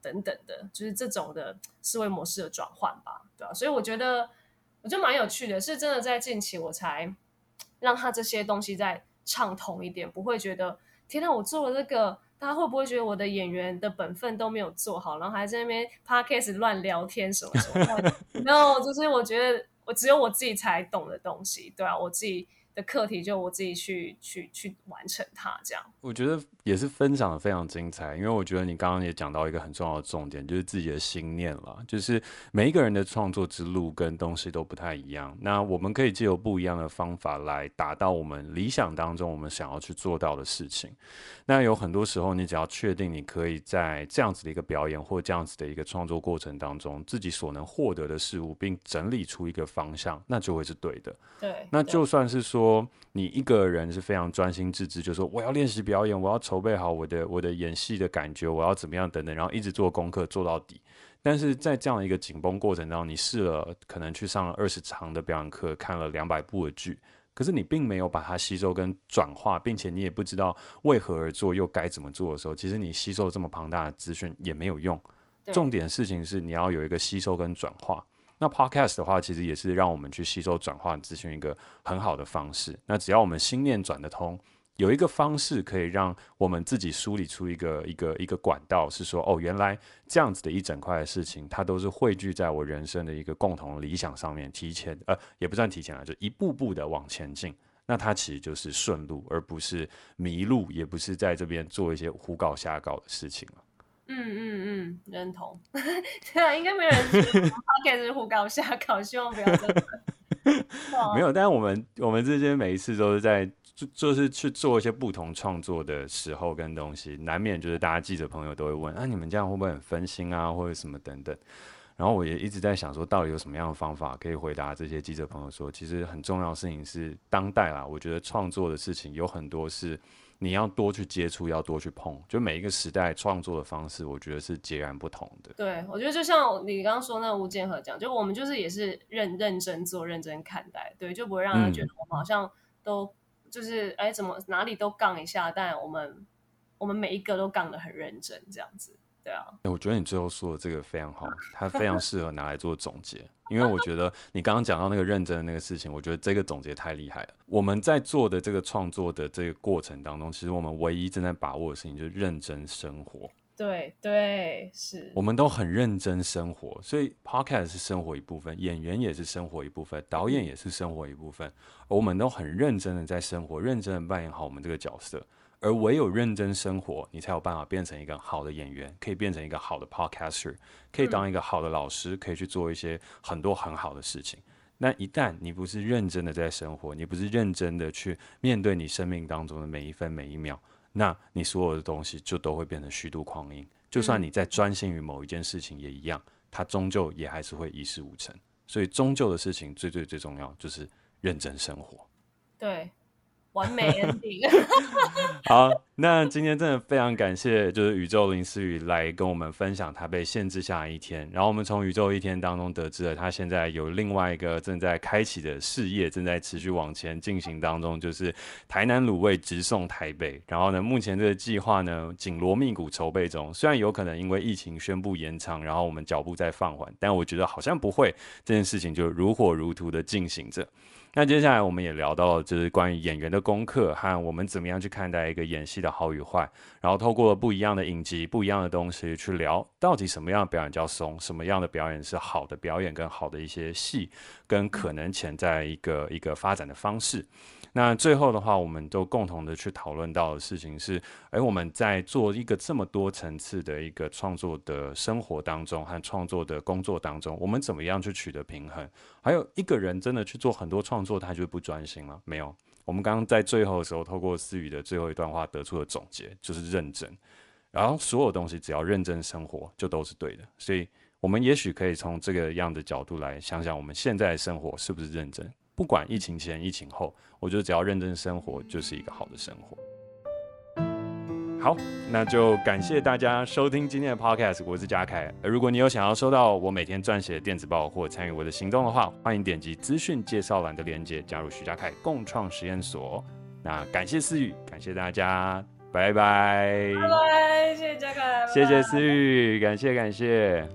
等等的，就是这种的思维模式的转换吧，对吧、啊？所以我觉得，我觉得蛮有趣的，是真的在近期我才让他这些东西再畅通一点，不会觉得天哪，我做了这个，大家会不会觉得我的演员的本分都没有做好，然后还在那边 podcast 乱聊天什么什么？No，就是我觉得我只有我自己才懂的东西，对啊，我自己。的课题就我自己去去去完成它，这样我觉得也是分享的非常精彩，因为我觉得你刚刚也讲到一个很重要的重点，就是自己的心念了。就是每一个人的创作之路跟东西都不太一样，那我们可以借由不一样的方法来达到我们理想当中我们想要去做到的事情。那有很多时候，你只要确定你可以在这样子的一个表演或这样子的一个创作过程当中，自己所能获得的事物，并整理出一个方向，那就会是对的。对，那就算是说。说你一个人是非常专心致志，就说我要练习表演，我要筹备好我的我的演戏的感觉，我要怎么样等等，然后一直做功课做到底。但是在这样一个紧绷过程当中，你试了可能去上了二十场的表演课，看了两百部的剧，可是你并没有把它吸收跟转化，并且你也不知道为何而做又该怎么做的时候，其实你吸收这么庞大的资讯也没有用。重点事情是你要有一个吸收跟转化。那 Podcast 的话，其实也是让我们去吸收、转化资讯一个很好的方式。那只要我们心念转得通，有一个方式可以让我们自己梳理出一个一个一个管道，是说，哦，原来这样子的一整块的事情，它都是汇聚在我人生的一个共同理想上面，提前呃，也不算提前了，就一步步的往前进。那它其实就是顺路，而不是迷路，也不是在这边做一些胡搞瞎搞的事情了。嗯嗯嗯，认同。对啊，应该没有人觉得 Podcast 是胡搞瞎搞，希望不要这样。没有，但是我们我们这些每一次都是在就就是去做一些不同创作的时候跟东西，难免就是大家记者朋友都会问啊，你们这样会不会很分心啊，或者什么等等。然后我也一直在想说，到底有什么样的方法可以回答这些记者朋友说，其实很重要的事情是当代啦，我觉得创作的事情有很多是。你要多去接触，要多去碰，就每一个时代创作的方式，我觉得是截然不同的。对，我觉得就像你刚刚说那个吴建和讲，就我们就是也是认认真做、认真看待，对，就不会让他觉得我们好像都就是哎、嗯、怎么哪里都杠一下，但我们我们每一个都杠的很认真，这样子。对啊，我觉得你最后说的这个非常好，它非常适合拿来做总结。因为我觉得你刚刚讲到那个认真的那个事情，我觉得这个总结太厉害了。我们在做的这个创作的这个过程当中，其实我们唯一正在把握的事情就是认真生活。对对，是。我们都很认真生活，所以 Podcast 是生活一部分，演员也是生活一部分，导演也是生活一部分，而我们都很认真的在生活，认真的扮演好我们这个角色。而唯有认真生活，你才有办法变成一个好的演员，可以变成一个好的 podcaster，可以当一个好的老师，可以去做一些很多很好的事情。那一旦你不是认真的在生活，你不是认真的去面对你生命当中的每一分每一秒，那你所有的东西就都会变成虚度光阴。就算你在专心于某一件事情也一样，它终究也还是会一事无成。所以终究的事情最最最重要就是认真生活。对。完美 ending。好，那今天真的非常感谢，就是宇宙林思雨来跟我们分享他被限制下来一天。然后我们从宇宙一天当中得知了，他现在有另外一个正在开启的事业，正在持续往前进行当中，就是台南卤味直送台北。然后呢，目前这个计划呢紧锣密鼓筹备中，虽然有可能因为疫情宣布延长，然后我们脚步在放缓，但我觉得好像不会，这件事情就如火如荼的进行着。那接下来我们也聊到了，就是关于演员的功课和我们怎么样去看待一个演戏的好与坏，然后透过不一样的影集、不一样的东西去聊，到底什么样的表演叫松，什么样的表演是好的表演跟好的一些戏，跟可能潜在一个一个发展的方式。那最后的话，我们都共同的去讨论到的事情是，诶，我们在做一个这么多层次的一个创作的生活当中和创作的工作当中，我们怎么样去取得平衡？还有一个人真的去做很多创作，他就不专心了？没有，我们刚刚在最后的时候，透过思雨的最后一段话得出的总结，就是认真。然后所有东西只要认真生活，就都是对的。所以，我们也许可以从这个样的角度来想想，我们现在的生活是不是认真？不管疫情前、疫情后，我觉得只要认真生活，就是一个好的生活。好，那就感谢大家收听今天的 Podcast，我是嘉凯。如果你有想要收到我每天撰写的电子报或参与我的行动的话，欢迎点击资讯介绍栏的链接，加入徐嘉凯共创实验所。那感谢思雨，感谢大家，拜拜。拜拜，谢谢嘉凯，谢谢思雨，感谢感谢。